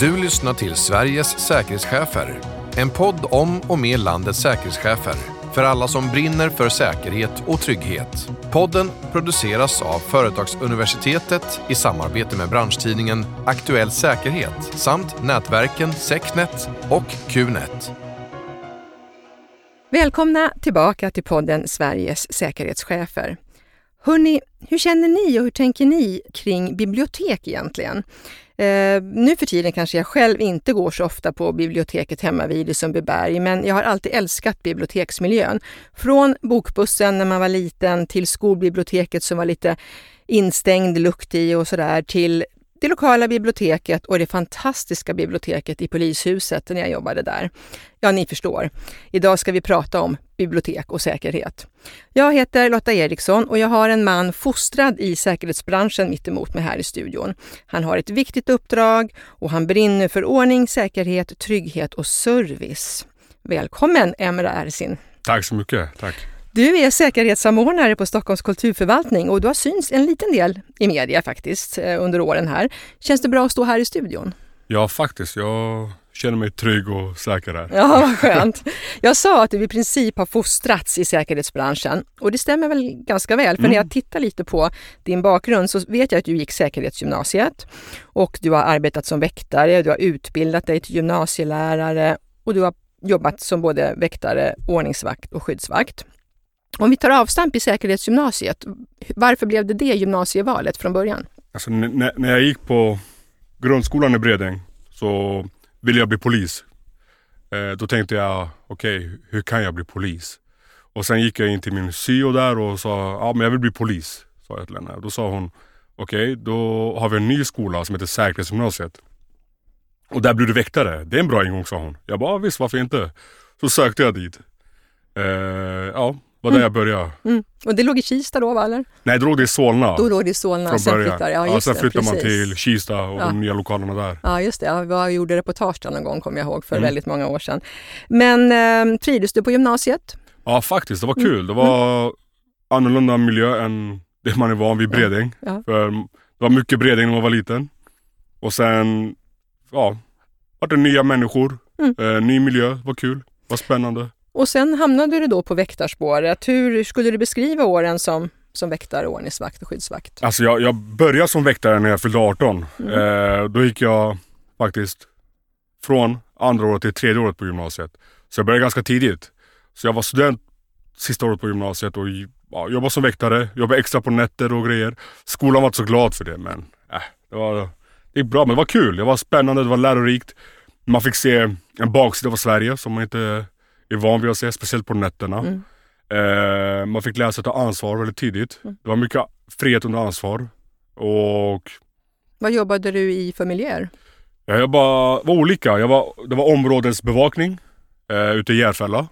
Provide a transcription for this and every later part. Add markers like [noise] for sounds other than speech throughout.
Du lyssnar till Sveriges säkerhetschefer. En podd om och med landets säkerhetschefer. För alla som brinner för säkerhet och trygghet. Podden produceras av Företagsuniversitetet i samarbete med branschtidningen Aktuell Säkerhet samt nätverken Secnet och Qnet. Välkomna tillbaka till podden Sveriges säkerhetschefer. Hörni, hur känner ni och hur tänker ni kring bibliotek egentligen? Eh, nu för tiden kanske jag själv inte går så ofta på biblioteket hemma vid i Sundbyberg, men jag har alltid älskat biblioteksmiljön. Från bokbussen när man var liten till skolbiblioteket som var lite instängd lukt i och sådär till det lokala biblioteket och det fantastiska biblioteket i polishuset när jag jobbade där. Ja, ni förstår. Idag ska vi prata om bibliotek och säkerhet. Jag heter Lotta Eriksson och jag har en man fostrad i säkerhetsbranschen mitt emot mig här i studion. Han har ett viktigt uppdrag och han brinner för ordning, säkerhet, trygghet och service. Välkommen Emra Ersin. Tack så mycket. Tack. Du är säkerhetssamordnare på Stockholms kulturförvaltning och du har synts en liten del i media faktiskt eh, under åren här. Känns det bra att stå här i studion? Ja, faktiskt. Jag känner mig trygg och säker här. Ja, vad skönt. Jag sa att du i princip har fostrats i säkerhetsbranschen och det stämmer väl ganska väl. För mm. när jag tittar lite på din bakgrund så vet jag att du gick säkerhetsgymnasiet och du har arbetat som väktare, du har utbildat dig till gymnasielärare och du har jobbat som både väktare, ordningsvakt och skyddsvakt. Om vi tar avstamp i säkerhetsgymnasiet, varför blev det det gymnasievalet från början? Alltså, när jag gick på grundskolan i Bredäng så ville jag bli polis. Eh, då tänkte jag, okej, okay, hur kan jag bli polis? Och sen gick jag in till min syo där och sa, ja men jag vill bli polis. Sa jag till henne. Då sa hon, okej, okay, då har vi en ny skola som heter Säkerhetsgymnasiet. Och där blir du väktare. Det är en bra ingång sa hon. Jag bara, visst varför inte? Så sökte jag dit. Eh, ja, var där mm. jag började. Mm. Och det låg i Kista då va eller? Nej, det låg det i Solna. Då låg det i Solna, från sen flyttade ja, ja, sen flyttade man till Kista och ja. de nya lokalerna där. Ja just det, jag gjorde reportage där någon gång kommer jag ihåg för mm. väldigt många år sedan. Men eh, trivdes du på gymnasiet? Ja faktiskt, det var kul. Det var mm. annorlunda miljö än det man är van vid Bredäng. Ja. För det var mycket Bredäng när man var liten. Och sen, ja, vart det nya människor, mm. eh, ny miljö, det var kul, det var spännande. Och sen hamnade du då på väktarspåret. Hur skulle du beskriva åren som, som väktare, ordningsvakt och skyddsvakt? Alltså jag, jag började som väktare när jag fyllde 18. Mm. Eh, då gick jag faktiskt från andra året till tredje året på gymnasiet. Så jag började ganska tidigt. Så jag var student sista året på gymnasiet och ja, jobbade som väktare, jobbade extra på nätter och grejer. Skolan var inte så glad för det men äh, det, var, det gick bra men det var kul. Det var spännande, det var lärorikt. Man fick se en baksida av Sverige som man inte är van vid att se, speciellt på nätterna. Mm. Eh, man fick lära sig att ta ansvar väldigt tidigt. Mm. Det var mycket frihet under ansvar. Och... Vad jobbade du i för miljöer? Jag jobbade, var olika. Jag var, det var områdesbevakning eh, ute i Järfälla.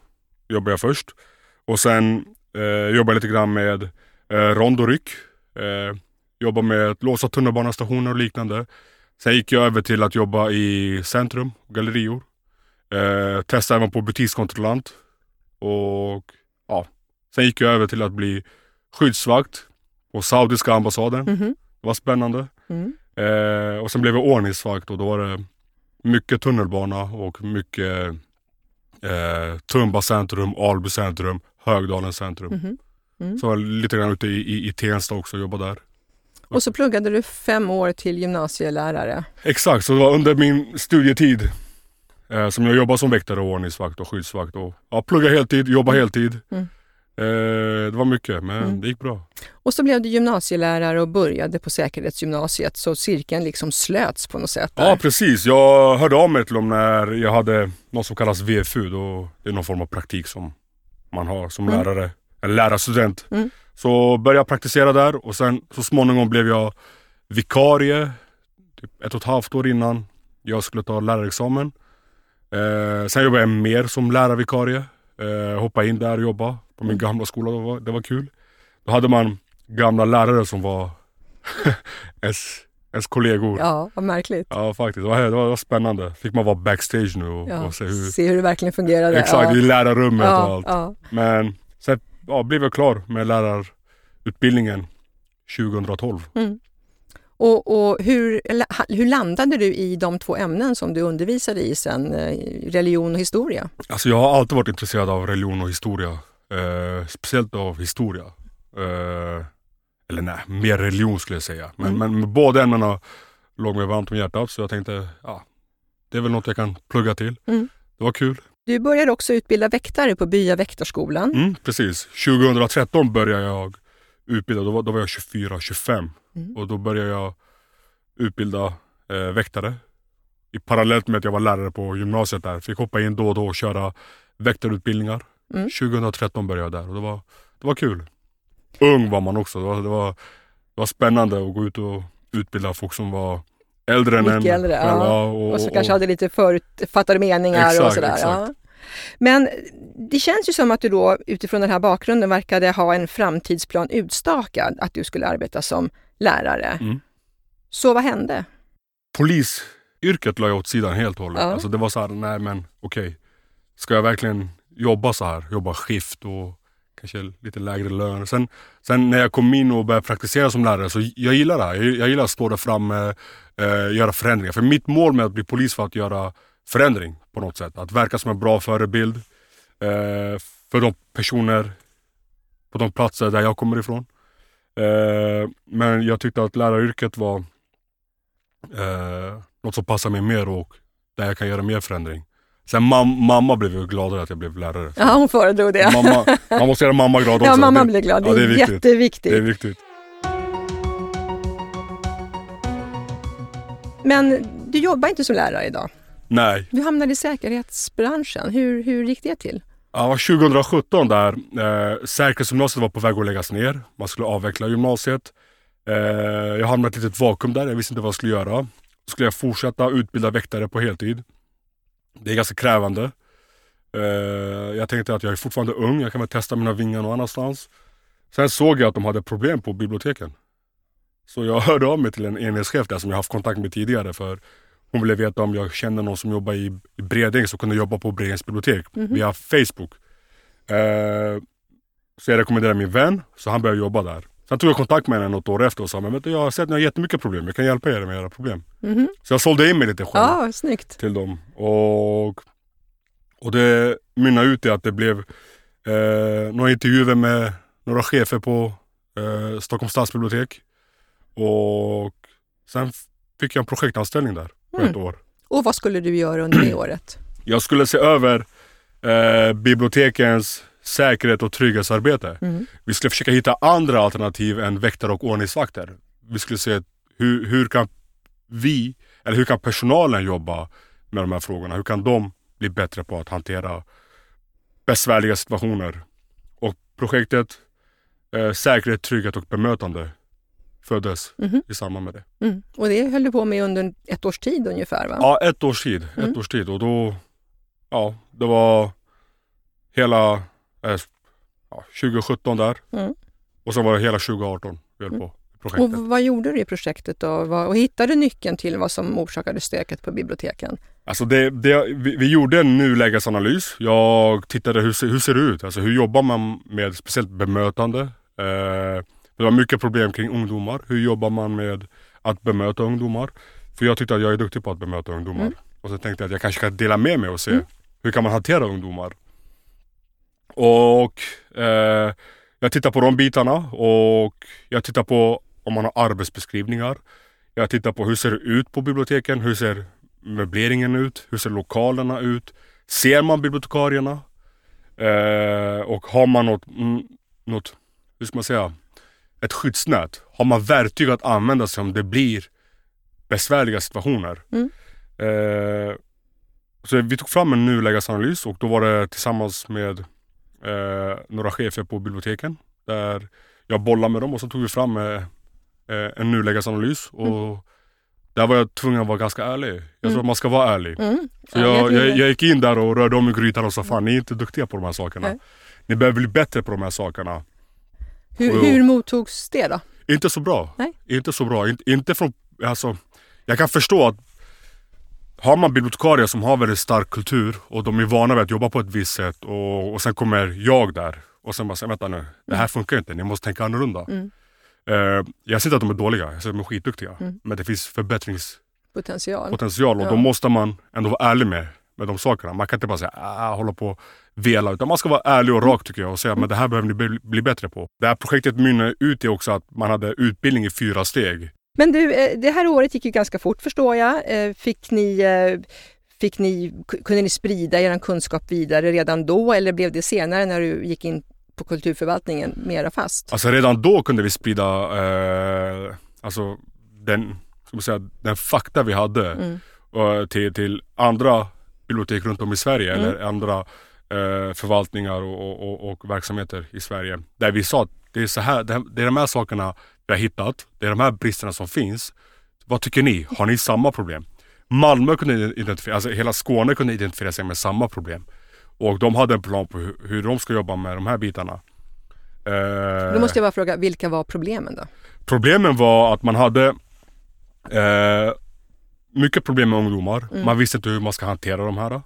Jobbade jag först. Och sen eh, jobbade jag lite grann med eh, rond och ryck. Eh, jobbade med att låsa tunnelbanestationer och liknande. Sen gick jag över till att jobba i centrum, gallerior. Eh, testade även på butikskontrollant. Och ja, sen gick jag över till att bli skyddsvakt på saudiska ambassaden. Mm -hmm. Det var spännande. Mm. Eh, och sen blev jag ordningsvakt och då var det mycket tunnelbana och mycket eh, Tumba centrum, Alby centrum, Högdalen centrum. Mm -hmm. mm. Så var lite grann ute i, i, i Tensta också och jobbade där. Och så pluggade du fem år till gymnasielärare. Exakt, så det var under min studietid Eh, som jag jobbar som väktare, ordningsvakt och skyddsvakt. Och, ja, plugga heltid, jobba mm. heltid. Mm. Eh, det var mycket men mm. det gick bra. Och så blev du gymnasielärare och började på säkerhetsgymnasiet så cirkeln liksom slöts på något sätt. Där. Ja precis. Jag hörde av mig till dem när jag hade något som kallas VFU. Då det är någon form av praktik som man har som mm. lärare, eller lärarstudent. Mm. Så började jag praktisera där och sen så småningom blev jag vikarie typ ett och ett halvt år innan jag skulle ta lärarexamen. Eh, sen jobbade jag mer som lärarvikarie. Eh, hoppade in där och jobbade på min mm. gamla skola. Det var, det var kul. Då hade man gamla lärare som var [laughs] ens, ens kollegor. Ja, vad märkligt. Ja, faktiskt. Det var, det var spännande. Fick man vara backstage nu och, ja, och se, hur, se hur det verkligen fungerade. Exakt, ja. i lärarrummet ja, och allt. Ja. Men sen ja, blev jag klar med lärarutbildningen 2012. Mm. Och, och hur, hur landade du i de två ämnen som du undervisade i sen, eh, religion och historia? Alltså jag har alltid varit intresserad av religion och historia. Eh, speciellt av historia. Eh, eller nej, mer religion skulle jag säga. Men, mm. men båda ämnena låg mig varmt om hjärtat så jag tänkte, ja, det är väl något jag kan plugga till. Mm. Det var kul. Du började också utbilda väktare på Bya väktarskolan. Mm, precis. 2013 började jag utbilda, då var, då var jag 24-25 mm. och då började jag utbilda eh, väktare. I parallellt med att jag var lärare på gymnasiet där. Fick hoppa in då och då och köra väktarutbildningar. Mm. 2013 började jag där och det var, det var kul. Ung var man också. Det var, det var, det var spännande att gå ut och utbilda folk som var äldre Mycket än en. äldre, ja. Och, och, så kanske hade lite förutfattade meningar exakt, och sådär. Ja. Men det känns ju som att du då utifrån den här bakgrunden verkade ha en framtidsplan utstakad, att du skulle arbeta som lärare. Mm. Så vad hände? Polisyrket la jag åt sidan helt och hållet. Ja. Alltså det var så här, nej men okej. Okay. Ska jag verkligen jobba så här, jobba skift och kanske lite lägre lön. Sen, sen när jag kom in och började praktisera som lärare, så jag gillar det här. Jag, jag gillar att stå där framme, eh, göra förändringar. För mitt mål med att bli polis var att göra förändring på något sätt. Att verka som en bra förebild eh, för de personer på de platser där jag kommer ifrån. Eh, men jag tyckte att läraryrket var eh, något som passar mig mer och där jag kan göra mer förändring. Sen mam mamma blev ju gladare att jag blev lärare. Ja, hon föredrog det. Mamma, man måste göra mamma glad också. Ja, mamma blir glad. Det, ja, det är viktigt. jätteviktigt. Det är viktigt. Men du jobbar inte som lärare idag? Nej. Du hamnade i säkerhetsbranschen. Hur, hur gick det till? Ja, 2017 där. Eh, säkerhetsgymnasiet var på väg att läggas ner. Man skulle avveckla gymnasiet. Eh, jag hamnade i ett litet vakuum där. Jag visste inte vad jag skulle göra. Skulle jag fortsätta utbilda väktare på heltid? Det är ganska krävande. Eh, jag tänkte att jag är fortfarande ung, jag kan väl testa mina vingar någon annanstans. Sen såg jag att de hade problem på biblioteken. Så jag [laughs] hörde av mig till en enhetschef där som jag haft kontakt med tidigare för hon ville veta om jag kände någon som jobbar i, Bredäng som kunde jobba på Bredängs bibliotek mm -hmm. via Facebook. Uh, så jag rekommenderade min vän, så han började jobba där. Sen tog jag kontakt med henne något år efter och sa men jag har sett att ni har jättemycket problem, jag kan hjälpa er med era problem. Mm -hmm. Så jag sålde in mig lite själv ah, snyggt. till dem. Och, och det mynnade ut i att det blev eh, några intervjuer med några chefer på eh, Stockholms stadsbibliotek. Och sen fick jag en projektanställning där på mm. ett år. Och vad skulle du göra under det året? [clears throat] Jag skulle se över eh, bibliotekens säkerhet och trygghetsarbete. Mm. Vi skulle försöka hitta andra alternativ än väktare och ordningsvakter. Vi skulle se hur, hur kan vi, eller hur kan personalen jobba med de här frågorna? Hur kan de bli bättre på att hantera besvärliga situationer? Och projektet eh, Säkerhet, trygghet och bemötande föddes mm. i samband med det. Mm. Och det höll du på med under ett års tid ungefär? va? Ja, ett års tid. Ett mm. års tid. Och då, ja, det var hela eh, ja, 2017 där. Mm. Och sen var det hela 2018 vi höll mm. på. Projektet. Och vad gjorde du i projektet då? Och hittade nyckeln till vad som orsakade stöket på biblioteken? Alltså det, det, vi, vi, gjorde en nulägesanalys. Jag tittade hur, hur ser det ut? Alltså hur jobbar man med speciellt bemötande? Eh, det var mycket problem kring ungdomar. Hur jobbar man med att bemöta ungdomar? För jag tyckte att jag är duktig på att bemöta ungdomar. Mm. Och så tänkte jag att jag kanske kan dela med mig och se mm. hur kan man hantera ungdomar? Och eh, jag tittar på de bitarna och jag tittar på om man har arbetsbeskrivningar. Jag tittar på hur ser det ut på biblioteken? Hur ser möbleringen ut? Hur ser lokalerna ut? Ser man bibliotekarierna? Eh, och har man något, mm, något, hur ska man säga, ett skyddsnät? Har man verktyg att använda sig om det blir besvärliga situationer? Mm. Eh, så vi tog fram en nulägesanalys och då var det tillsammans med eh, några chefer på biblioteken. Där jag bollade med dem och så tog vi fram eh, eh en nulägesanalys. Och mm. Där var jag tvungen att vara ganska ärlig. Jag tror mm. att man ska vara ärlig. Mm. Så jag, jag, jag, gick in där och rörde om i grytan och sa fan ni är inte duktiga på de här sakerna. Ni behöver bli bättre på de här sakerna. Hur, hur mottogs det då? Inte så bra. Nej. Inte så bra. Inte, inte från, alltså, jag kan förstå att har man bibliotekarier som har väldigt stark kultur och de är vana vid att jobba på ett visst sätt och, och sen kommer jag där och sen bara säger vänta nu, det här funkar inte, ni måste tänka annorlunda. Mm. Eh, jag säger inte att de är dåliga, jag säger att de är skitduktiga. Mm. Men det finns förbättringspotential Potential. och Ja. då måste man ändå vara ärlig med, med de sakerna. Man kan inte bara säga ah, hålla på vela, utan man ska vara ärlig och rak tycker jag och säga men det här behöver ni bli, bli bättre på. Det här projektet mynnar ut i också att man hade utbildning i fyra steg. Men du, eh, det här året gick ju ganska fort förstår jag. Eh, Fick ni, eh, fick ni, ku- kunde ni sprida er kunskap vidare redan då eller blev det senare när du gick in på kulturförvaltningen mera fast? Alltså redan då kunde vi sprida eh, alltså den, ska man säga, den fakta vi hade Mm. till, till andra bibliotek runt om i Sverige Mm. eller andra förvaltningar och, och, och, verksamheter i Sverige. Där vi sa att det är, så här, det, det är de här sakerna vi har hittat. Det är de här bristerna som finns. Vad tycker ni? Har ni samma problem? Malmö kunde identifiera, alltså hela Skåne kunde identifiera sig med samma problem. Och de hade en plan på hur, hur de ska jobba med de här bitarna. Eh, Då måste jag bara fråga, vilka var problemen då? Problemen var att man hade eh, mycket problem med ungdomar. Mm. Man visste inte hur man ska hantera de här.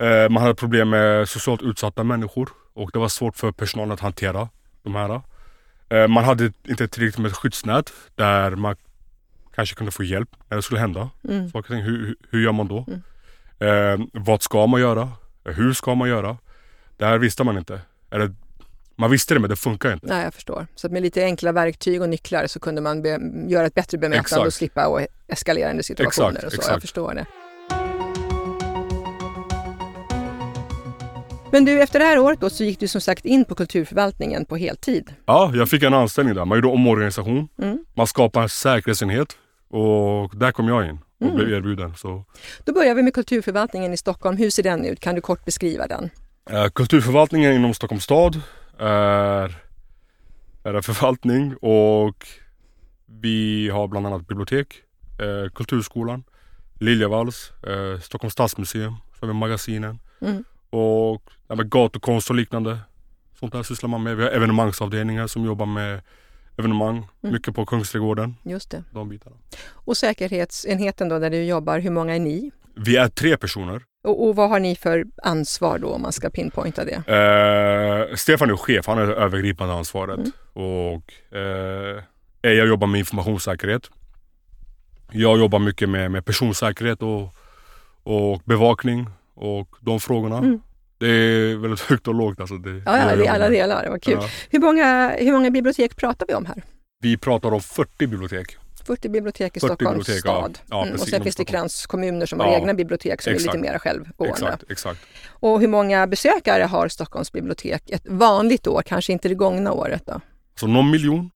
Eh, man hade problem med socialt utsatta människor och det var svårt för personalen att hantera de här. Eh, man hade inte tillräckligt med skyddsnät där man kanske kunde få hjälp när det skulle hända. Mm. Och ting. Hur, hur- gör man då? Eh, vad ska man göra? Hur ska man göra? Det här visste man inte. Eller, man visste det men det funkar inte. Nej, jag förstår. Så med lite enkla verktyg och nycklar så kunde man be- göra ett bättre bemötande Exakt. och slippa och eskalerande situationer. Exakt, och så. Jag exakt. förstår det. Men du, efter det här året då så gick du som sagt in på kulturförvaltningen på heltid. Ja, jag fick en anställning där. Man gjorde omorganisation. Mm. Man skapade en säkerhetsenhet. Och där kom jag in och Mm. blev erbjuden. Så, Då börjar vi med kulturförvaltningen i Stockholm. Hur ser den ut? Kan du kort beskriva den? eh, kulturförvaltningen inom Stockholms stad är, är en förvaltning och vi har bland annat bibliotek, eh, Kulturskolan, Liljevalchs, eh, Stockholms stadsmuseum, så har vi magasinen Mm. och ja, med gatukonst och liknande. Sånt där sysslar man med. Vi har evenemangsavdelningar som jobbar med evenemang, Mm. mycket på Kungsträdgården, Just det. de bitarna. Och säkerhetsenheten då där du jobbar, hur många är ni? Vi är tre personer. Och, och vad har ni för ansvar då om man ska pinpointa det? Eh, Stefan är chef, han det övergripande ansvaret. Mm. Och eh, jag jobbar med informationssäkerhet. Jag jobbar mycket med, med personsäkerhet och, och bevakning och de frågorna. Mm. Det är väldigt högt och lågt. Alltså det, Ja, ja, det är jobbar alla delar. Det var kul. Ja. Hur, många, hur många bibliotek pratar vi om här? Vi pratar om 40 bibliotek. 40 bibliotek i 40 Stockholms bibliotek, ja. stad. Ja, mm, och sen finns det kranskommuner som har Ja, egna bibliotek som är exakt. lite mer självgående. Exakt, exakt. Och hur många besökare har Stockholms bibliotek ett vanligt år, kanske inte det gångna året då? Så någon miljon?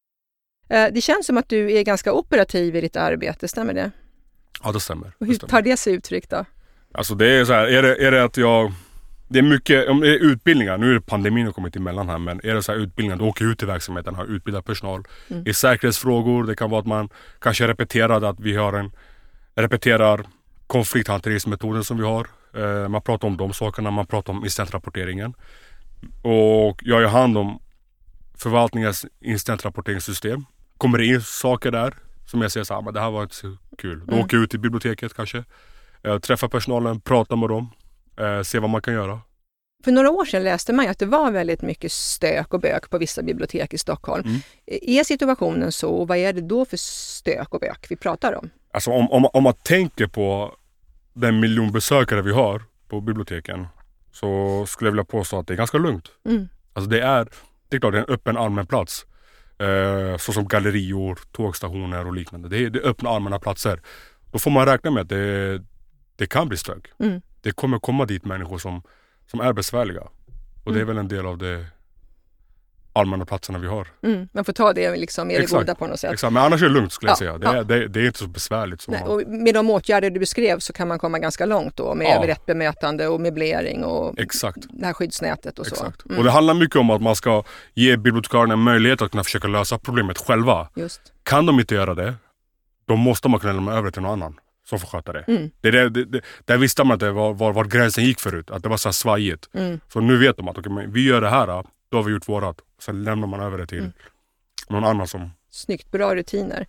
Eh, Det känns som att du är ganska operativ i ditt arbete, stämmer det? Ja det stämmer. Och Det hur stämmer. tar det sig uttryck då? Alltså det är så här, är det, är det att jag... Det är mycket, om det är utbildningar, nu är det pandemin har kommit emellan här men är det så här utbildningar, du åker ut till verksamheten, har utbildat personal. Mm. I säkerhetsfrågor, det kan vara att man kanske repeterar att vi har en, repeterar konflikthanteringsmetoden som vi har. Eh, man pratar om de sakerna, man pratar om incidentrapporteringen. Och jag har hand om förvaltningens incidentrapporteringssystem. Kommer det in saker där som jag säger så här, men det här var inte så kul. Då Mm. åker jag ut till biblioteket kanske. Eh, träffar personalen, pratar med dem. Eh, se vad man kan göra. För några år sedan läste man ju att det var väldigt mycket stök och bök på vissa bibliotek i Stockholm. Mm. Är situationen så och vad är det då för stök och bök vi pratar om? Alltså om, om, om man tänker på den miljon besökare vi har på biblioteken så skulle jag vilja påstå att det är ganska lugnt. Mm. Alltså det är, det är klart det är en öppen allmän plats. Eh, såsom gallerior, tågstationer och liknande. Det är, det är öppna allmänna platser. Då får man räkna med att det, det kan bli stök. Mm. Det kommer komma dit människor som, som är besvärliga. Och det är Mm. väl en del av de allmänna platserna vi har. Mm. Man får ta det liksom med det goda på något sätt. Exakt. Men annars är det lugnt skulle jag Ja, säga. Det, ja. är, det, det är inte så besvärligt. Som Nej, man, och med de åtgärder du beskrev så kan man komma ganska långt då med Ja. rätt bemötande och möblering och Exakt. det här skyddsnätet och så. Exakt. Mm, Och det handlar mycket om att man ska ge bibliotekarierna möjlighet att kunna försöka lösa problemet själva. Just. Kan de inte göra det, då måste man kunna lämna över till någon annan som får sköta det. Mm. det, är det, det, där visste man att det var, var, var gränsen gick förut, att det var så svajigt. Mm. Så nu vet de att okay, vi gör det här, då har vi gjort vårat. Sen lämnar man över det till Mm. någon annan som, Snyggt, bra rutiner.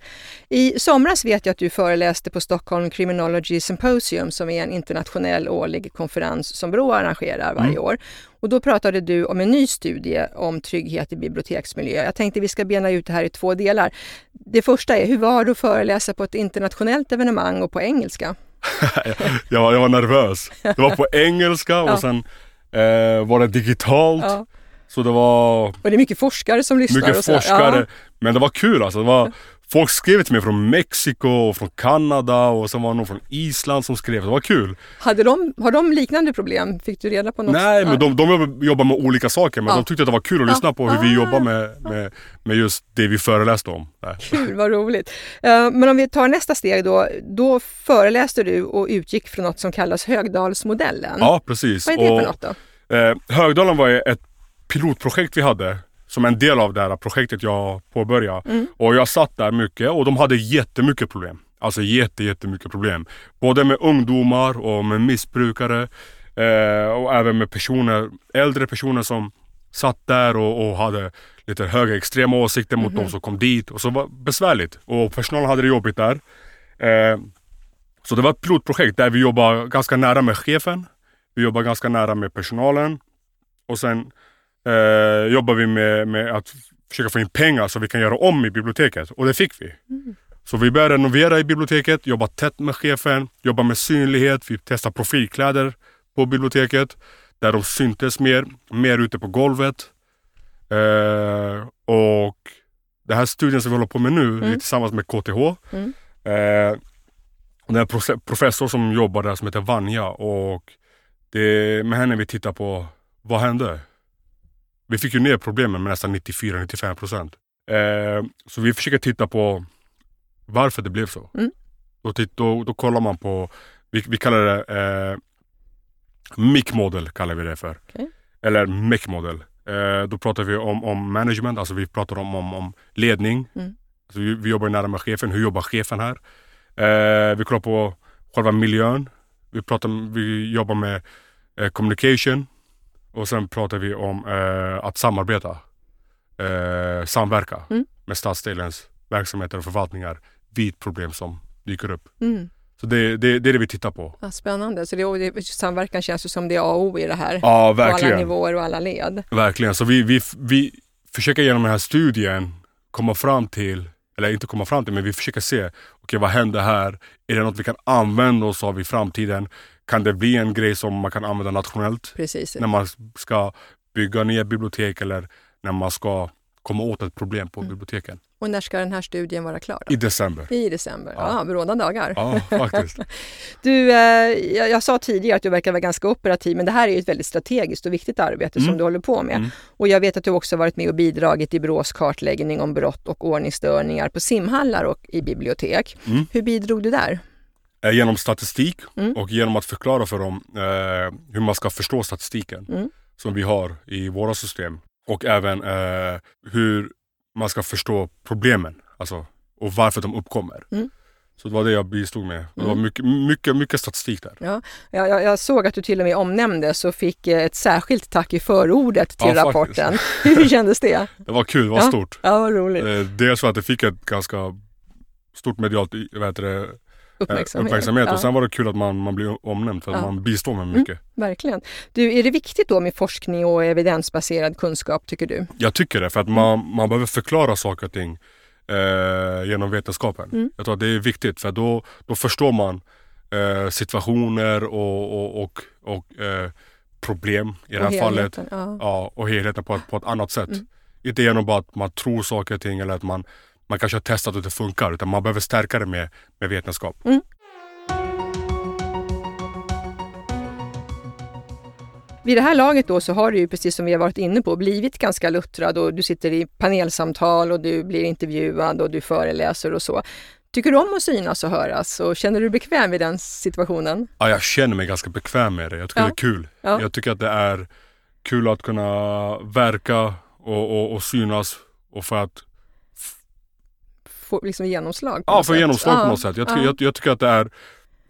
I somras vet jag att du föreläste på Stockholm Criminology Symposium som är en internationell årlig konferens som Brå arrangerar varje mm. år. Och då pratade du om en ny studie om trygghet i biblioteksmiljö. Jag tänkte vi ska bena ut det här i två delar. Det första är, hur var det att föreläsa på ett internationellt evenemang och på engelska? [laughs] jag, var, jag var nervös. Det var på [laughs] engelska och ja. sen eh, var det digitalt. Ja. Så det var... Och det är mycket forskare som lyssnar. Mycket forskare. Ja. Men det var kul alltså. Det var, folk skrev till mig från Mexiko och från Kanada och sen var det någon från Island som skrev. Det var kul. Hade de, har de liknande problem? Fick du reda på något? Nej, men de, de jobbar med olika saker. Men ja. de tyckte att det var kul att lyssna på hur vi jobbar med, med, med just det vi föreläste om. Kul, vad roligt. Uh, men om vi tar nästa steg då. Då föreläste du och utgick från något som kallas Högdalsmodellen. Ja, precis. Vad är det och, för något då? Uh, Högdalen var ett pilotprojekt vi hade som en del av det här projektet jag påbörjade. Mm. Och jag satt där mycket och de hade jättemycket problem. Alltså jätte, jättemycket problem. Både med ungdomar och med missbrukare. Eh, och även med personer, äldre personer som satt där och, och hade lite högerextrema åsikter mot mm. de mhm. som kom dit. Och så var det besvärligt. Och personalen hade det jobbigt där. Eh, så det var ett pilotprojekt där vi jobbar ganska nära med chefen. Vi jobbar ganska nära med personalen. Och sen eh, jobbar vi med, med att försöka få in pengar så vi kan göra om i biblioteket. Och det fick vi. Mm. Så vi började renovera i biblioteket, jobba tätt med chefen, jobba med synlighet. Vi testade profilkläder på biblioteket där de syntes mer, mer ute på golvet. Eh, och den här studien som vi håller på med nu mm. tillsammans med KTH. Mm. Eh, det är en professor som jobbar där som heter Vanja och det är med henne vi tittar på vad hände? Vi fick ju ner problemen med nästan 94-95 procent. Eh, så vi försöker titta på varför det blev så. Mm. Då, då, då kollar man på, vi, vi kallar det eh, MIC model kallar vi det för. Okay. Eller MEC model. Eh, då pratar vi om, om management, alltså vi pratar om, om, om ledning. Mm. Alltså vi, vi, jobbar nära med chefen, hur jobbar chefen här? Eh, vi kollar på själva miljön. Vi, pratar, vi jobbar med eh, communication. Och sen pratar vi om eh, att samarbeta, eh, samverka mm. med stadsdelens verksamheter och förvaltningar vid problem som dyker upp. Mm. Så det, det, det, är det vi tittar på. Ja, spännande. Så det, det, samverkan känns ju som det är A och O i det här. Ja, verkligen. På alla nivåer och alla led. Verkligen. Så vi, vi, vi försöker genom den här studien komma fram till, eller inte komma fram till, men vi försöker se, okej okay, vad händer här? Är det något vi kan använda oss av i framtiden? Kan det bli en grej som man kan använda nationellt. Precis. När man ska bygga nya bibliotek eller när man ska komma åt ett problem på mm. biblioteken. Och när ska den här studien vara klar? Då? I december. I december, ja, ja bråda dagar. Ja, faktiskt. [laughs] du, eh, jag, jag, sa tidigare att du verkar vara ganska operativ, men det här är ett väldigt strategiskt och viktigt arbete mm. som du håller på med. Mm. Och jag vet att du också varit med och bidragit i Brås kartläggning om brott och ordningsstörningar på simhallar och i bibliotek. Mm. Hur bidrog du där? Eh, genom statistik mm. och genom att förklara för dem eh, hur man ska förstå statistiken mm. som vi har i våra system. Och även eh, hur man ska förstå problemen alltså, och varför de uppkommer. Mm. Så det var det jag bistod med. Det var mm. mycket, mycket, mycket statistik där. Ja, jag, jag såg att du till och med omnämndes och fick eh, ett särskilt tack i förordet till ja, rapporten. [laughs] [laughs] Hur kändes det? Det var kul, det var ja. stort. Ja, vad roligt. Dels för att det fick ett ganska stort medialt heter det, uppmärksamhet. uppmärksamhet. Och sen var det kul att man, man blir omnämnd för att ja. man bistår med mycket. Mm, verkligen. Du, är det viktigt då med forskning och evidensbaserad kunskap tycker du? Jag tycker det, för att man, man behöver förklara saker och ting eh, genom vetenskapen. Mm. Jag tror att det är viktigt för då, då förstår man eh, situationer och, och, och, och eh, problem i det här fallet. Ja. ja. och helheten på ett, på ett annat sätt. Mm. Inte genom bara att man tror saker och ting eller att man man kanske har testat och det funkar utan man behöver stärka det med, med vetenskap. Mm. Vid det här laget då så har du ju precis som vi har varit inne på blivit ganska luttrad och du sitter i panelsamtal och du blir intervjuad och du föreläser och så. Tycker du om att synas och höras och känner du dig bekväm i den situationen? Ja, jag känner mig ganska bekväm med det. Jag tycker ja. det är kul. Ja. Jag tycker att det är kul att kunna verka och, och, och synas och för att få liksom genomslag. ja, få genomslag på något sätt. Jag, ty jag, jag, tycker att det är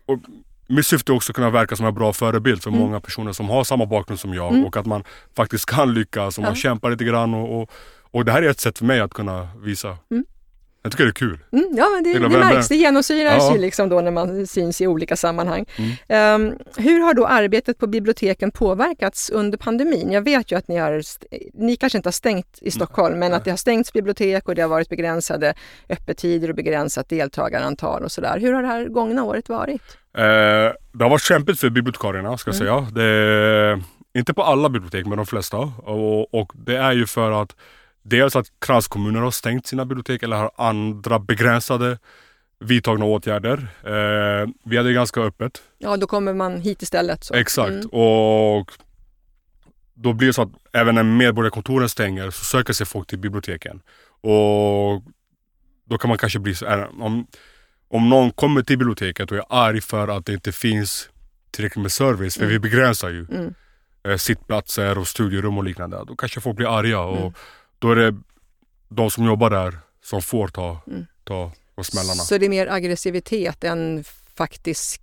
och mitt syfte är också att kunna verka som en bra förebild för mm. många personer som har samma bakgrund som jag mm. och att man faktiskt kan lyckas och man kämpar lite grann. Och, och, och, det här är ett sätt för mig att kunna visa. Mm. Jag tycker det är kul. Mm, ja, men det, det märks. Det genomsyras Ja. ju liksom då när man syns i olika sammanhang. Mm. Ehm, hur har då arbetet på biblioteken påverkats under pandemin? Jag vet ju att ni har, ni kanske inte har stängt i Stockholm, men att det har stängts bibliotek och det har varit begränsade öppettider och begränsat deltagarantal och sådär. Hur har det här gångna året varit? Eh, det har varit kämpigt för bibliotekarierna ska jag Mm. säga. Det, inte på alla bibliotek men de flesta. Och, och det är ju för att dels att kranskommuner har stängt sina bibliotek eller har andra begränsade vidtagna åtgärder. Eh, vi hade ganska öppet. Ja, då kommer man hit istället. Så. Exakt. Mm. Och då blir det så att även när medborgarkontoren stänger så söker sig folk till biblioteken. Och då kan man kanske bli så här, om, om någon kommer till biblioteket och är arg för att det inte finns tillräckligt med service, för Mm. vi begränsar ju Mm. eh, sittplatser och studierum och liknande. Då kanske folk blir arga Mm. och då är det de som jobbar där som får ta, Mm. ta smällarna. Så det är mer aggressivitet än faktisk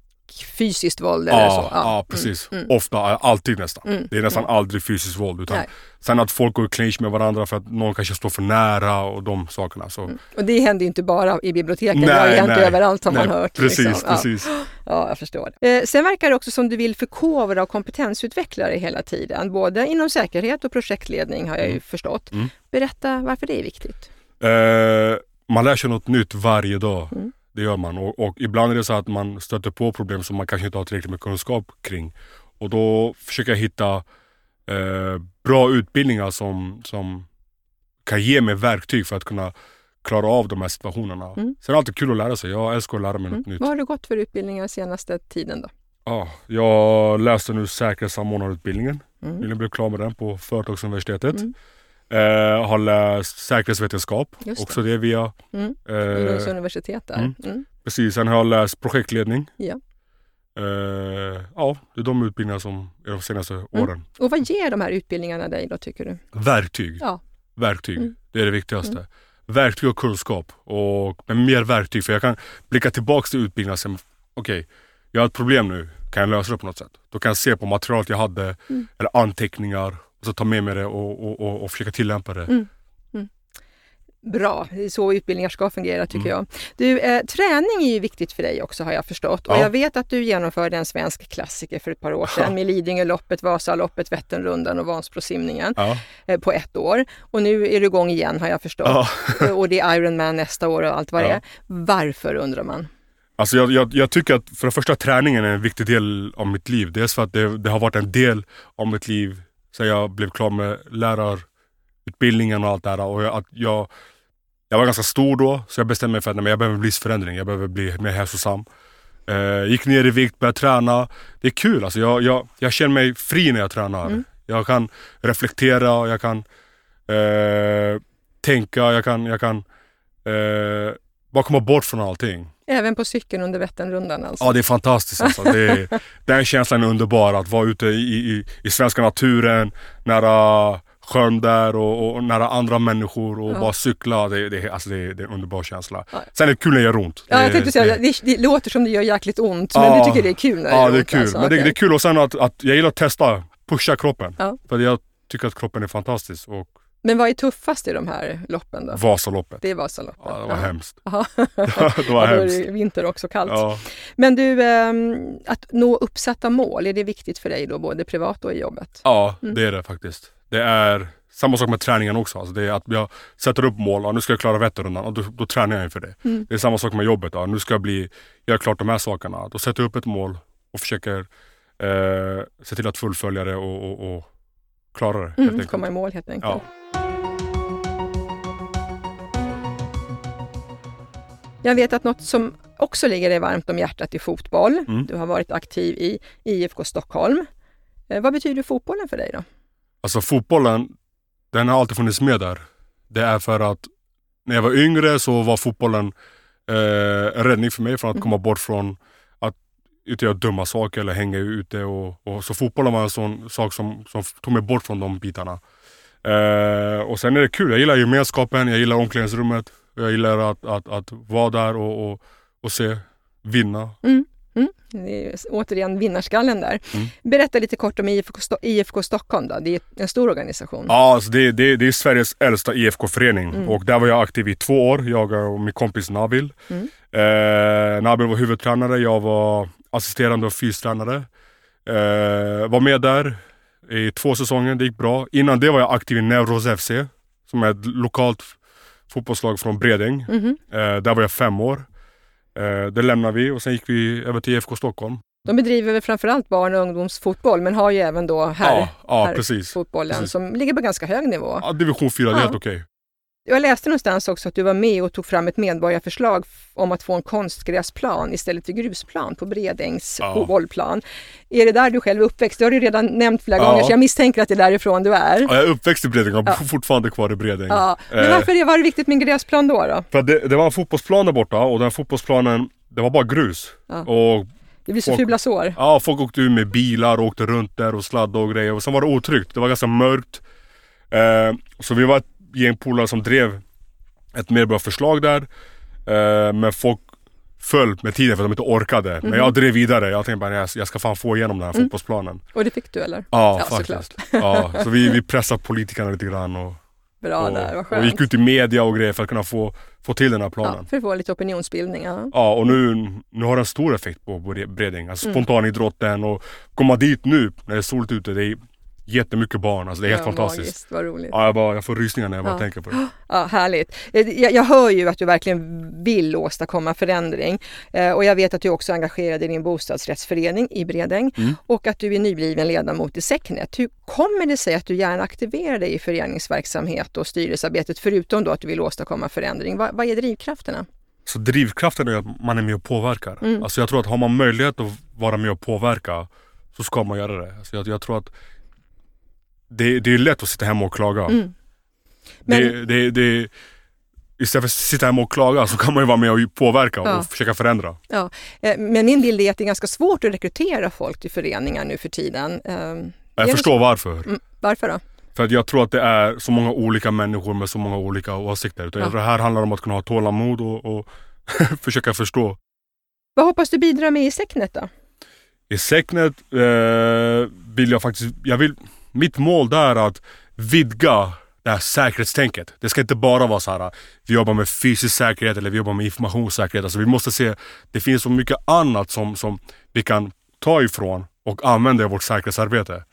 fysiskt våld eller Ja, så? ja, precis. Mm. Ofta, alltid nästan. Mm. Det är nästan Mm. aldrig fysiskt våld. Utan Nej. sen att folk går i clinch med varandra för att någon kanske står för nära och de sakerna. Så. Och det händer ju inte bara i biblioteken, det har ju hänt överallt har man nej, hört. Precis, liksom. Ja. precis. Ja, jag förstår. Eh, sen verkar det också som du vill förkovra och kompetensutveckla dig hela tiden, både inom säkerhet och projektledning har jag ju Mm. förstått. Mm. Berätta varför det är viktigt. Eh, man lär sig något nytt varje dag. Mm. Det gör man. Och, och ibland är det så att man stöter på problem som man kanske inte har tillräckligt med kunskap kring. Och då försöker jag hitta eh, bra utbildningar som, som kan ge mig verktyg för att kunna klara av de här situationerna. Mm. Sen är det alltid kul att lära sig. Jag älskar att lära mig Mm. något nytt. Vad har du gått för utbildningar senaste tiden då? Ja, jag läste nu säkerhetssamordnarutbildningen. Mm. Nyligen blev klar med den på Företagsuniversitetet. Mm. Eh, har läst säkerhetsvetenskap. Just det. också det via... Mm. Eh, universitet där. mm. Mm. precis, sen har jag läst projektledning. Ja. Eh, ja, det är de utbildningar som är de senaste åren. Och vad ger de här utbildningarna dig då tycker du? Verktyg. Ja. Verktyg, Mm. det är det viktigaste. Mm. Verktyg och kunskap. Och med mer verktyg, för jag kan blicka tillbaks till utbildningen säga, okej, jag har ett problem nu, kan jag lösa det på något sätt? Då kan jag se på materialet jag hade, Mm. eller anteckningar, och så ta med mig det och, och, och, och försöka tillämpa det. Mm. Bra, det är så utbildningar ska fungera tycker Mm. jag. Du, eh, träning är ju viktigt för dig också har jag förstått. Och Ja. jag vet att du genomförde en svensk klassiker för ett par år sedan [laughs] med Lidingöloppet, Vasaloppet, Vätternrundan och Vansbrosimningen Ja. eh, på ett år. Och nu är du igång igen har jag förstått. Ja. [laughs] och det är Ironman nästa år och allt vad det är. Varför undrar man? Alltså jag, jag, jag tycker att för det första träningen är en viktig del av mitt liv. Dels för att det, det har varit en del av mitt liv sen jag blev klar med lärarutbildningen och allt det här. Och jag, att jag, jag var ganska stor då så jag bestämde mig för att nej, jag behöver bli förändring. Jag behöver bli mer hälsosam. Eh, gick ner i vikt, började träna. Det är kul alltså. Jag, jag, jag känner mig fri när jag tränar. Mm. Jag kan reflektera, jag kan eh, tänka, jag kan, jag kan eh, bara komma bort från allting. Även på cykeln under Vätternrundan alltså? Ja det är fantastiskt alltså. Det är, [laughs] den känslan är underbar att vara ute i, i, i svenska naturen, nära sjön där och, och nära andra människor och Ja. bara cykla. Det, det, alltså det, är- det är en underbar känsla. Ja. Sen är det kul när det gör ont. Ja, jag Det- tänkte säga, det, det, det låter som det gör jäkligt ont, men du tycker det är kul när Ja det det är ont, kul. alltså. Men det, det är kul och sen att, att jag gillar att testa, pusha kroppen. För jag tycker att kroppen är fantastisk. Och Men vad är tuffast i de här loppen då? Vasaloppet. Det är Vasaloppet? Ja, det var hemskt. Jaha. [laughs] det var [laughs] Ja, då är hemskt. det vinter också kallt. Ja. Men du, ehm, att nå uppsatta mål, är det viktigt för dig då, både privat och i jobbet? Ja, Mm. det är det faktiskt. Det är samma sak med träningen också. Alltså det är att jag sätter upp mål. Ja, nu ska jag klara Vätternrundan och då, då tränar jag inför det. Mm. Det är samma sak med jobbet. Ja, nu ska jag bli, göra klart de här sakerna. Då sätter jag upp ett mål och försöker eh, se till att fullfölja det och, och, och klara det. helt Mm, enkelt. komma i mål helt enkelt. Ja. Jag vet att något som också ligger dig varmt om hjärtat är fotboll. Mm. Du har varit aktiv i IFK Stockholm. Eh, vad betyder fotbollen för dig då? Alltså fotbollen, den har alltid funnits med där. Det är för att när jag var yngre så var fotbollen eh, räddning för mig från att Mm. komma bort från inte göra dumma saker eller hänga ute. Och, och, så fotbollen var en sån sak som, som tog mig bort från de bitarna. Eh, och sen är det kul, jag gillar gemenskapen, jag gillar omklädningsrummet. Jag gillar att, att, att vara där och, och, och se vinna. Mm. Det är återigen vinnarskallen där. Mm. Berätta lite kort om IFK, IFK Stockholm då. Det är en stor organisation. Ja, alltså det, det, det är Sveriges äldsta IFK-förening Mm. och där var jag aktiv i två år, jag och min kompis Nabil. Mm. Eh, Nabil var huvudtränare, jag var assisterande och fystränare. Eh, var med där i två säsonger, det gick bra. Innan det var jag aktiv i Neuros FC, som är ett lokalt fotbollslag från Bredäng. Mhm. Eh, där var jag fem år. Eh, det lämnade vi och sen gick vi över till IFK Stockholm. De bedriver väl framförallt barn och ungdomsfotboll men har ju även då här, ja, ja här precis. fotbollen precis. som ligger på ganska hög nivå. Ja, division 4, det är Ja. helt okej. Jag läste någonstans också att du var med och tog fram ett medborgarförslag om att få en konstgräsplan istället för grusplan på Bredängs Ja. bollplan. Är det där du själv är uppväxt? Det har du redan nämnt flera Ja. gånger så jag misstänker att det är därifrån du är. Ja, jag är uppväxt i Bredäng och Ja. fortfarande kvar i Bredäng. Ja. Men Eh. varför var det viktigt med en gräsplan då? då? För det, det var en fotbollsplan där borta och den fotbollsplanen, det var bara grus. Och Det blir så Och- fula sår. ja, folk åkte ut med bilar och åkte runt där och sladdade och grejer. Och sen var det otryggt, det var ganska mörkt. Eh, så vi var ett gäng polare som drev ett mer bra förslag där. Eh, men folk föll med tiden för att de inte orkade. Men Mhm. jag drev vidare. Jag tänkte bara jag, jag ska fan få igenom den här Mm. fotbollsplanen. Och det fick du eller? Ja, Ja, faktiskt. Ja, så vi, vi pressade politikerna lite grann och, Bra och, där, vad och skönt. gick ut i media och grejer för att kunna få, få till den här ja, planen. för att få lite opinionsbildning. Ja. Ja, och nu, nu har den stor effekt på Bre- Bredäng. Alltså Mm. spontanidrotten och komma dit nu när det är soligt ute, det är jättemycket barn. Alltså det är helt Ja, fantastiskt. Magiskt, vad roligt. Ja, jag, bara, jag får rysningar när jag bara Ja. tänker på det. Ja, härligt. Eh, Jag, jag hör ju att du verkligen vill åstadkomma förändring eh, och jag vet att du också är engagerad i din bostadsrättsförening i Bredäng Mm. och att du är nybliven ledamot i Secnet. Hur kommer det sig att du gärna aktiverar dig i föreningsverksamhet och styrelsearbetet förutom då att du vill åstadkomma förändring? Vad, vad är drivkrafterna? Så drivkraften är att man är med och påverkar. Mm. Alltså jag tror att har man möjlighet att vara med och påverka så ska man göra det. Alltså jag, jag tror att det, det är lätt att sitta hemma och klaga. Mm. Men- Det, det, det, istället för att sitta hemma och klaga så kan man ju vara med och påverka och Ja. försöka förändra. Eh, Men min bild är att det är ganska svårt att rekrytera folk till föreningar nu för tiden. Eh, Jag förstår varför. Mm, varför då? För att jag tror att det är så många olika människor med så många olika åsikter. Utan Ja. det här handlar om att kunna ha tålamod och, och [laughs] försöka förstå. Vad hoppas du bidra med i Secnet då? I Secnet eh, vill jag faktiskt, jag vill, mitt mål där är att vidga det här säkerhetstänket. Det ska inte bara vara så här, vi jobbar med fysisk säkerhet eller vi jobbar med informationssäkerhet. Alltså vi måste se, det finns så mycket annat som, som vi kan ta ifrån och använda i vårt säkerhetsarbete.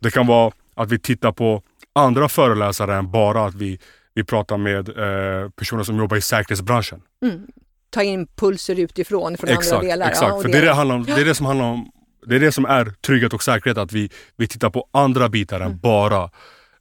Det kan vara att vi tittar på andra föreläsare än bara att vi, vi pratar med eh, personer som jobbar i säkerhetsbranschen. Mm. Ta impulser utifrån från Exakt, andra delar. exakt. och för det är det, handlar om, det är det som handlar om det är det som är trygghet och säkerhet, att vi, vi tittar på andra bitar Mm. än bara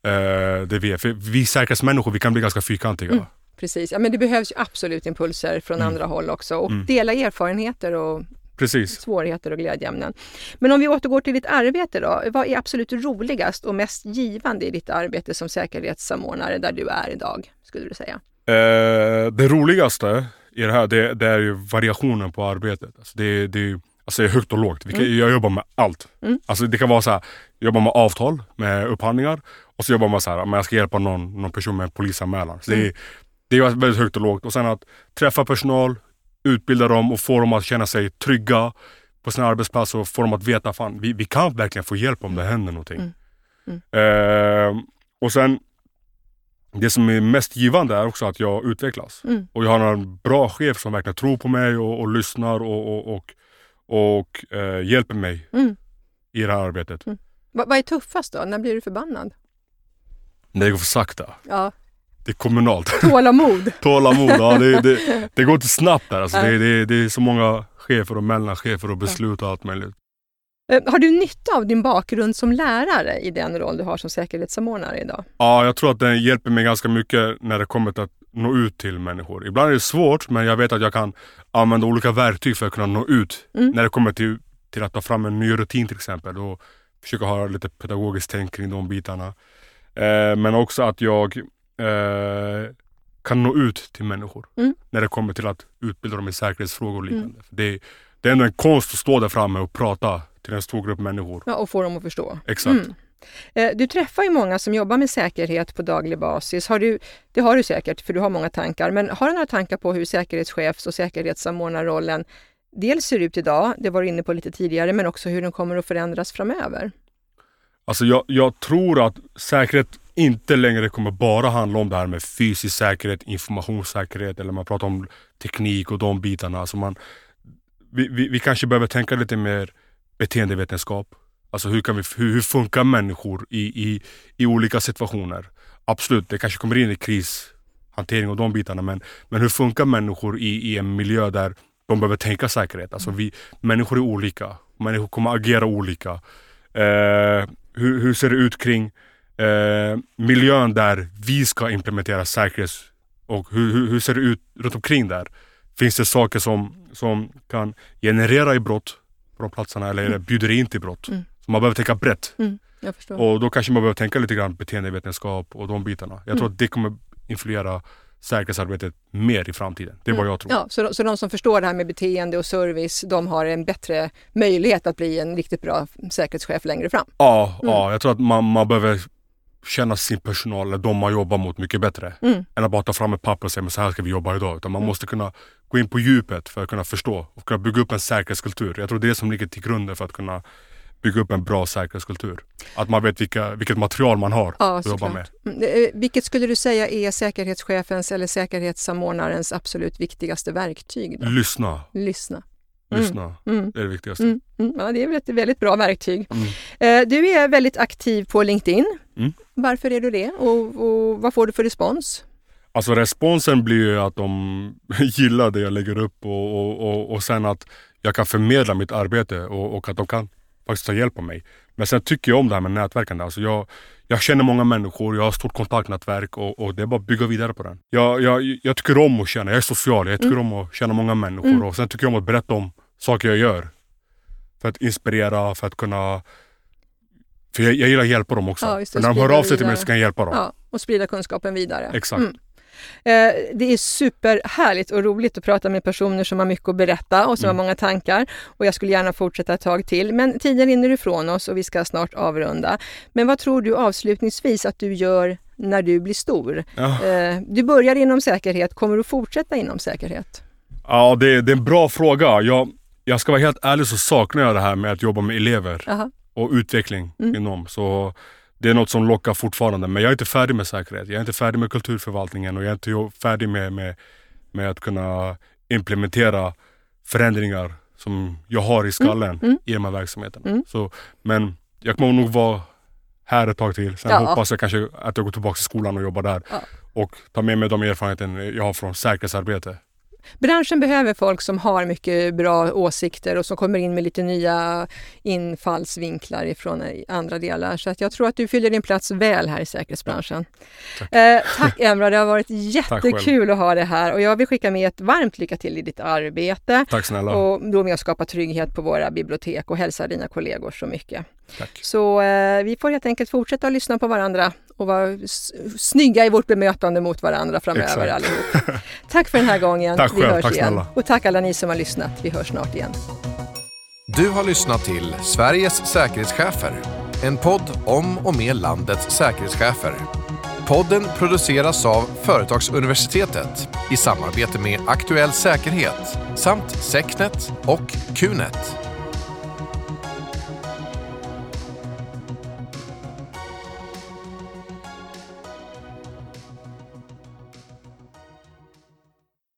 eh, det vi är. För vi säkerhetsmänniskor, vi kan bli ganska fyrkantiga. Mm. Precis, ja, men det behövs ju absolut impulser från Mm. andra håll också och Mm. dela erfarenheter och Precis. svårigheter och glädjeämnen. Men om vi återgår till ditt arbete då, vad är absolut roligast och mest givande i ditt arbete som säkerhetssamordnare där du är idag, skulle du säga? Eh, det roligaste i det här, det, det är ju variationen på arbetet. Alltså det, det, alltså det är högt och lågt. Kan, Jag jobbar med allt. Mm. Alltså det kan vara så här, jag jobbar med avtal, med upphandlingar och så jobbar man så här, men jag ska hjälpa någon, någon person med en polisanmälan. Så det, är- det är väldigt högt och lågt. Och sen att träffa personal, utbilda dem och få dem att känna sig trygga på sina arbetsplatser och få dem att veta fan, vi, vi kan verkligen få hjälp om det händer någonting. Mm. Eh, och sen det som är mest givande är också att jag utvecklas. Mm. Och jag har en bra chef som verkligen tror på mig och, och lyssnar och, och, och, och eh, hjälper mig Mm. i det här arbetet. Vad, vad är tuffast då? När blir du förbannad? Det går för sakta. Ja, Det är kommunalt. [laughs] tålamod. Tålamod, ja, det, det, [laughs] det går inte snabbt där. Alltså, det, det, det är så många chefer och mellanchefer och beslut och allt möjligt. Eh, Har du nytta av din bakgrund som lärare i den roll du har som säkerhetssamordnare idag? Ja, jag tror att den hjälper mig ganska mycket när det kommer till att nå ut till människor. Ibland är det svårt, men jag vet att jag kan använda olika verktyg för att kunna nå ut. Mm. När det kommer till, till att ta fram en ny rutin till exempel och försöka ha lite pedagogiskt tänk kring de bitarna. Eh, men också att jag eh, kan nå ut till människor Mm. när det kommer till att utbilda dem i säkerhetsfrågor och liknande. För Det, det är ändå en konst att stå där framme och prata till en stor grupp människor. Ja, och få dem att förstå. Exakt. Mm. Eh, du träffar ju många som jobbar med säkerhet på daglig basis. Har du, det har du säkert, för du har många tankar. Men har du några tankar på hur säkerhetschefs och säkerhetssamordnarrollen dels ser ut idag, det var du inne på lite tidigare, men också hur den kommer att förändras framöver? Alltså jag, jag tror att säkerhet inte längre kommer bara handla om det här med fysisk säkerhet, informationssäkerhet eller man pratar om teknik och de bitarna. Alltså man, vi, vi, vi kanske behöver tänka lite mer beteendevetenskap. Alltså hur, kan vi, hur, hur funkar människor i, i, i olika situationer? Absolut, det kanske kommer in i krishantering och de bitarna men, men hur funkar människor i, i en miljö där de behöver tänka säkerhet? Alltså vi, människor är olika, människor kommer agera olika. Eh, hur, hur ser det ut kring eh, miljön där vi ska implementera säkerhet och hur, hur, hur, ser det ut runt omkring där? Finns det saker som, som kan generera i brott på de platserna eller mm. bjuder in till brott? Mm. Så man behöver tänka brett. Mm, och då kanske man behöver tänka lite grann beteendevetenskap och de bitarna. Jag tror mm. att det kommer influera säkerhetsarbetet mer i framtiden. Det är vad mm. jag tror. Ja, så, så de som förstår det här med beteende och service, de har en bättre möjlighet att bli en riktigt bra säkerhetschef längre fram? Ja, mm. ja jag tror att man, man behöver känna sin personal, eller de man jobbar mot mycket bättre. Mm. Än att bara ta fram ett papper och säga men så här ska vi jobba idag. Utan man mm. måste kunna gå in på djupet för att kunna förstå och kunna bygga upp en säkerhetskultur. Jag tror det är det som ligger till grunden för att kunna bygga upp en bra säkerhetskultur. Att man vet vilka, vilket material man har ja, att jobba med. Mm, eh, vilket skulle du säga är säkerhetschefens eller säkerhetssamordnarens absolut viktigaste verktyg? Då? Lyssna. Lyssna. Mm. Lyssna, mm. det är det viktigaste. Mm. mm. Ja, det är ett väldigt bra verktyg. Eh, du är väldigt aktiv på LinkedIn. Varför är du det och, och vad får du för respons? Alltså responsen blir ju att de [laughs] gillar det jag lägger upp och, och, och, och sen att jag kan förmedla mitt arbete och, och, att de kan faktiskt ta hjälp av mig. Men sen tycker jag om det här med nätverkande. Alltså jag, jag känner många människor, jag har stort kontaktnätverk och, och det är bara att bygga vidare på den. Jag, jag, jag tycker om att känna, jag är social, jag tycker mm. om att känna många människor mm. och sen tycker jag om att berätta om saker jag gör. För att inspirera, för att kunna för jag, jag gillar att hjälpa dem också. Ja, när de hör av sig till mig så kan jag hjälpa dem. Ja, och sprida kunskapen vidare. Exakt. Mm. Eh, det är superhärligt och roligt att prata med personer som har mycket att berätta och som mm. har många tankar. Och jag skulle gärna fortsätta ett tag till, men tiden rinner ifrån oss och vi ska snart avrunda. Men vad tror du avslutningsvis att du gör när du blir stor? Ja. Eh, du börjar inom säkerhet, kommer du fortsätta inom säkerhet? Ja, det, det är en bra fråga. Jag, jag ska vara helt ärlig så saknar jag det här med att jobba med elever Aha. och utveckling mm. inom. Så det är något som lockar fortfarande. Men jag är inte färdig med säkerhet. Jag är inte färdig med kulturförvaltningen och jag är inte färdig med, med, med att kunna implementera förändringar som jag har i skallen mm. Mm. i de här verksamheterna. Mm. Så, men jag kommer nog vara här ett tag till. Sen ja. hoppas jag kanske att jag går tillbaka till skolan och jobbar där. Ja. Och tar med mig de erfarenheter jag har från säkerhetsarbete. Branschen behöver folk som har mycket bra åsikter och som kommer in med lite nya infallsvinklar ifrån andra delar. Så att jag tror att du fyller din plats väl här i säkerhetsbranschen. Tack, eh, tack Emra, det har varit jättekul att ha det här och jag vill skicka med ett varmt lycka till i ditt arbete. Tack snälla. Och då med att skapa trygghet på våra bibliotek och hälsa dina kollegor så mycket. Tack. Så eh, vi får helt enkelt fortsätta att lyssna på varandra och vara snygga i vårt bemötande mot varandra framöver Exakt. allihop. [laughs] Tack för den här gången. Tack vi själv. hörs tack igen. Snälla. Och tack alla ni som har lyssnat. Vi hörs snart igen. Du har lyssnat till Sveriges säkerhetschefer. En podd om och med landets säkerhetschefer. Podden produceras av Företagsuniversitetet i samarbete med Aktuell Säkerhet samt Secnet och Qnet.